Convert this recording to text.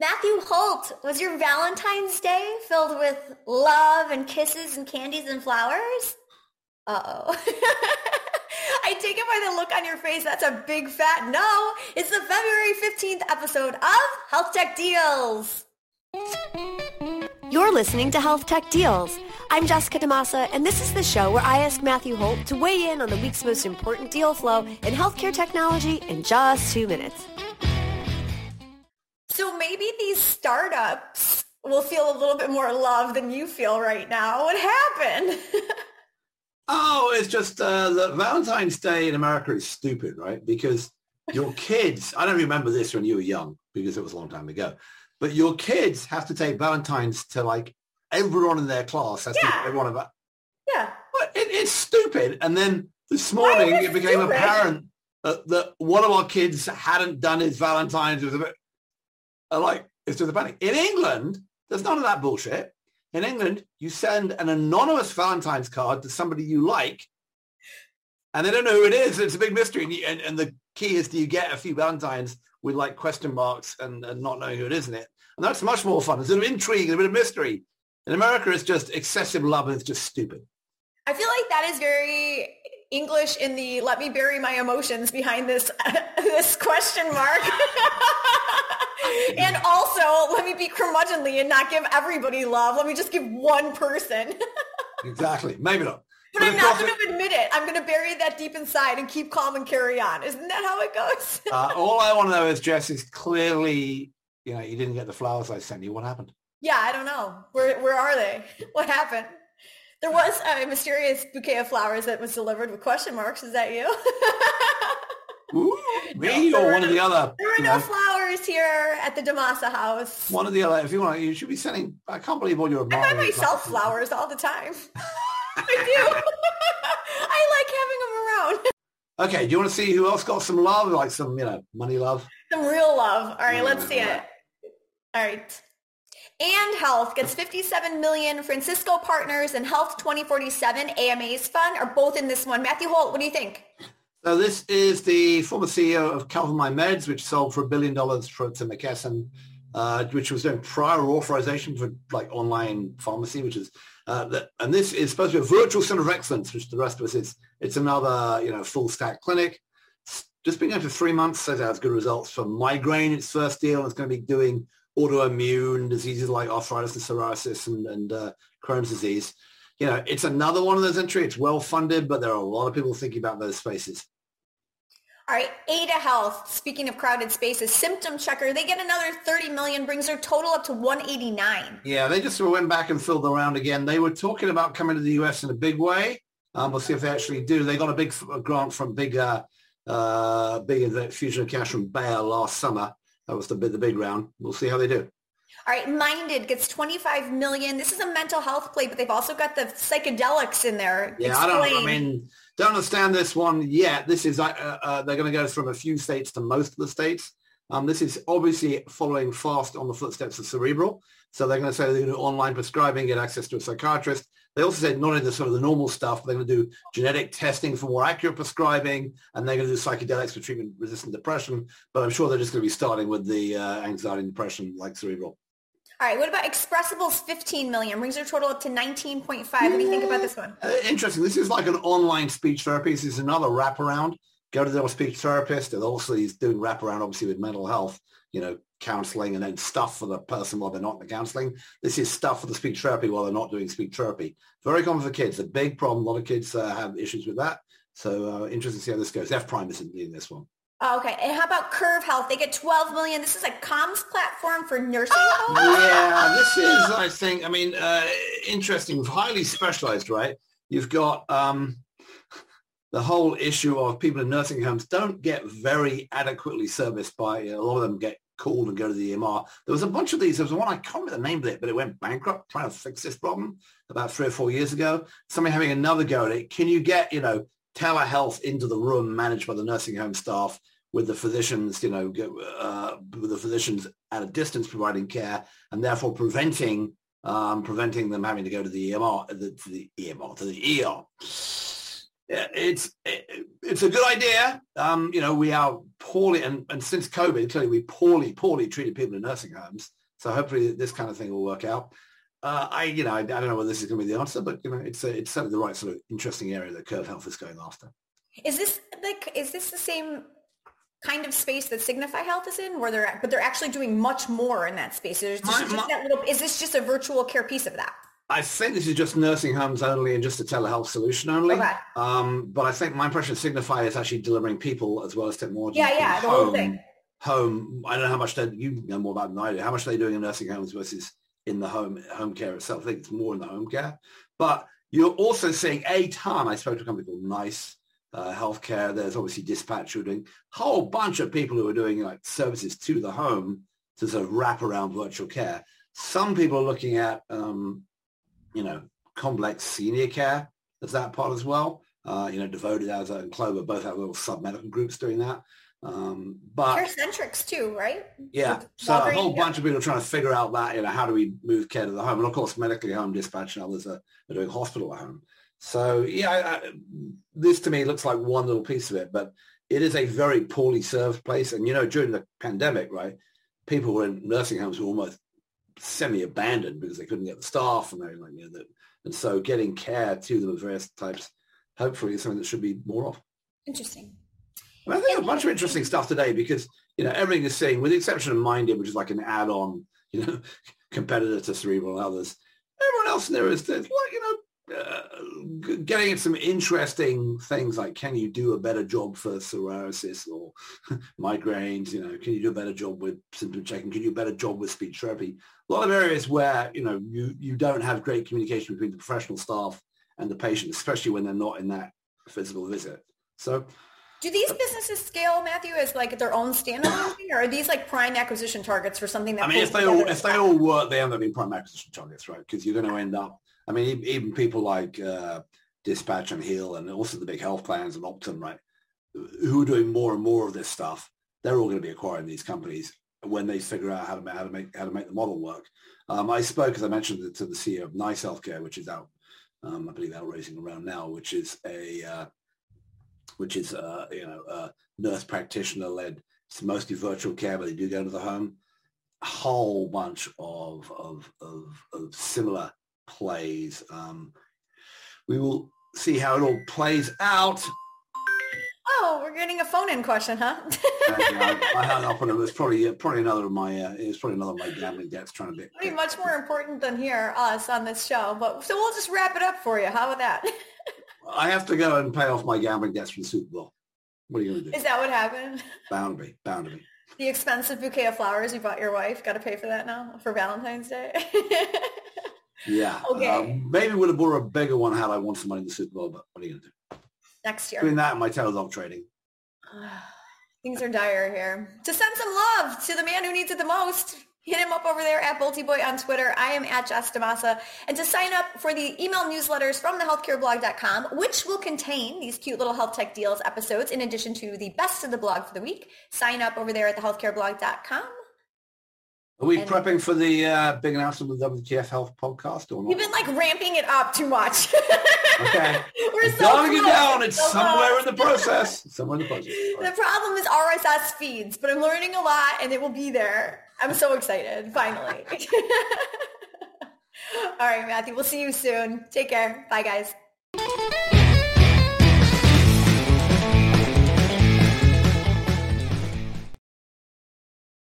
Matthew Holt, was your Valentine's Day filled with love and kisses and candies and flowers? Uh-oh. I take it by the look on your face, that's a big fat no. It's the February 15th episode of Health Tech Deals. You're listening to Health Tech Deals. I'm Jessica DaMassa, and this is the show where I ask Matthew Holt to weigh in on the week's most important deal flow in healthcare technology in just two minutes. Maybe these startups will feel a little bit more love than you feel right now. What happened? oh, it's just uh, that Valentine's Day in America is stupid, right? Because your kids, I don't remember this when you were young because it was a long time ago, but your kids have to take Valentine's to like everyone in their class has Yeah. to everyone about. yeah. But it, it's stupid. And then this morning is it became stupid? apparent uh, that one of our kids hadn't done his Valentine's. It was a bit uh, like it's just a panic. In England, there's none of that bullshit. In England, you send an anonymous Valentine's card to somebody you like, and they don't know who it is. It's a big mystery. And, you, and, and the key is, do you get a few Valentines with like question marks and, and not knowing who it is in it? And that's much more fun. It's a bit of intrigue a bit of mystery. In America, it's just excessive love and it's just stupid. I feel like that is very English in the let me bury my emotions behind this this question mark. and also let me be curmudgeonly and not give everybody love. Let me just give one person. Exactly. Maybe not. But I'm not going to admit it. I'm going to bury that deep inside and keep calm and carry on. Isn't that how it goes? Uh, all I want to know is, Jess, is clearly, you know, you didn't get the flowers I sent you. What happened? yeah, I don't know. Where where are they? What happened? There was a mysterious bouquet of flowers that was delivered with question marks. Is that you? Ooh, me there or one of the other? There were no know, flowers here at the DaMassa house. one of the other. If you want, you should be sending. I can't believe all your. I buy myself flowers all the time. I do. I like having them around. Okay. Do you want to see who else got some love, like some, you know, money love? Some real love. All right, Yeah, let's see yeah. it. All right. And Health gets 57 million. Francisco Partners and Health 2047 AMA's fund are both in this one. Matthew Holt, what do you think? So this is the former CEO of CoverMyMeds, which sold for a billion dollars to McKesson, uh, which was doing prior authorization for like online pharmacy, which is uh, that, and this is supposed to be a virtual center of excellence, which the rest of us is. It's another you know full stack clinic. It's just been going for three months. Says it has good results for migraine. Its first deal. It's going to be doing autoimmune diseases like arthritis and psoriasis and, and uh, Crohn's disease you know, it's another one of those entries. It's well funded, but there are a lot of people thinking about those spaces. All right, Ada Health, speaking of crowded spaces, Symptom Checker, they get another 30 million, brings their total up to 189. Yeah, they just went back and filled around again. They were talking about coming to the US in a big way. Um, we'll see if they actually do. They got a big grant from big, uh, uh, big infusion of cash from Bayer last summer. That was the the big round. We'll see how they do. All right, Minded gets 25 million. This is a mental health play, but they've also got the psychedelics in there. Yeah, I don't. I mean, don't understand this one yet. This is uh, uh, they're going to go from a few states to most of the states. Um, this is obviously following fast on the footsteps of Cerebral. So they're going to say they're going to do online prescribing, get access to a psychiatrist. They also said not only the sort of the normal stuff, but they're going to do genetic testing for more accurate prescribing, and they're going to do psychedelics for treatment-resistant depression. But I'm sure they're just going to be starting with the uh, anxiety and depression like Cerebral. All right, what about Expressable's 15 million? Brings their total up to 19.5. What do you think about this one? Uh, interesting. This is like an online speech therapy. This is another wraparound. Go to their speech therapist. And also he's doing wraparound, obviously, with mental health, you know, counseling and then stuff for the person while they're not in the counseling. This is stuff for the speech therapy while they're not doing speech therapy. Very common for kids. A big problem. A lot of kids uh, have issues with that. So uh, interesting to see how this goes. F Prime isn't in this one. Oh, okay, and how about Curve Health? They get 12 million. This is a comms platform for nursing homes. Yeah, this is, I think, I mean, uh, interesting, highly specialized, right? You've got um, the whole issue of people in nursing homes don't get very adequately serviced by, a lot of them get called and go to the EMR. There was a bunch of these. There was one, I can't remember the name of it, but it went bankrupt trying to fix this problem about three or four years ago. Somebody having another go at it. Can you get, you know, telehealth into the room managed by the nursing home staff with the physicians, you know, uh, with the physicians at a distance providing care and therefore preventing um, preventing them having to go to the EMR, the, to the EMR, to the ER. it's it, it's a good idea. Um, you know, we are poorly, and, and since COVID, clearly we poorly, poorly treated people in nursing homes. So hopefully this kind of thing will work out. Uh, I, you know, I, I, don't know whether this is going to be the answer, but you know, it's a, it's certainly the right sort of interesting area that Curve Health is going after. Is this like, is this the same kind of space that Signify Health is in, where they're, but they're actually doing much more in that space? Is, my, my, little, is this just a virtual care piece of that? I think this is just nursing homes only and just a telehealth solution only. Okay. Um, but I think my impression of Signify is actually delivering people as well as technology. Yeah, yeah, the home, whole thing. Home. I don't know how much they you know more about than I do. How much are they doing in nursing homes versus in the home home care itself? I think it's more in the home care. But you're also seeing a ton. I spoke to a company called Nice uh, Healthcare. There's obviously Dispatch who are doing a whole bunch of people who are doing like services to the home to sort of wrap around virtual care. Some people are looking at um, you know, complex senior care as that part as well. Uh, you know, Devoted as and Clover both have little sub-medical groups doing that. Um, but CareCentrix too, right? Yeah. so a whole bunch of people are trying to figure out that, you know, how do we move care to the home? And of course, medically home dispatch and others are, are doing hospital at home. So yeah, I, I, this to me looks like one little piece of it, but it is a very poorly served place. And you know, during the pandemic, right, people were in nursing homes were almost semi-abandoned because they couldn't get the staff and everything like that. And so getting care to them of various types, hopefully is something that should be more of. Interesting. I think a bunch of interesting stuff today because, you know, everything is saying, with the exception of Minded, which is like an add-on, you know, competitor to Cerebral and others, everyone else in there is, like, you know, uh, getting some interesting things like can you do a better job for psoriasis or migraines? You know can you do a better job with symptom checking? Can you do a better job with speech therapy? A lot of areas where you know you you don't have great communication between the professional staff and the patient especially when they're not in that physical visit. So do these businesses scale, Matthew, as like their own standalone thing, or are these like prime acquisition targets for something that? I mean, if they all if they all work, they end up being prime acquisition targets, right? Because you're going to end up I mean, even people like uh, Dispatch and Heal and also the big health plans and Optum, right, who are doing more and more of this stuff, they're all going to be acquiring these companies when they figure out how to, how to make how to make the model work. Um, I spoke, as I mentioned, to the CEO of Nice Healthcare, which is out, um, I believe, out raising around now, which is a uh, which is uh, you know a nurse practitioner led. It's mostly virtual care, but they do go to the home. A whole bunch of of, of, of similar plays. Um, we will see how it all plays out. Oh, we're getting a phone-in question, huh? I, I, hung up on it. It was probably probably another of my uh, it was probably another of my gambling debts trying to be. Mean, much more important than here us on this show. But so we'll just wrap it up for you. How about that? I have to go and pay off my gambling debts from the Super Bowl. What are you going to do? Is that what happened? Bound to be. Bound to be. The expensive bouquet of flowers you bought your wife. Got to pay for that now for Valentine's Day. Yeah. Okay. Um, maybe would have bought a bigger one had I won some money in the Super Bowl, but what are you going to do? Next year. Between that and my dog trading. Things are dire here. To send some love to the man who needs it the most, hit him up over there at BoltyBoy on Twitter. I am at Jess. And to sign up for the email newsletters from thehealthcareblog.com, which will contain these cute little health tech deals episodes in addition to the best of the blog for the week, sign up over there at thehealthcareblog.com. Are we and prepping for the uh, big announcement of the WTF Health podcast or not? We've been like ramping it up too much. okay. We're so it down. It's so somewhere close. in the process. Somewhere in the process. The problem is RSS feeds, but I'm learning a lot and it will be there. I'm so excited. Finally. All right, Matthew. We'll see you soon. Take care. Bye, guys.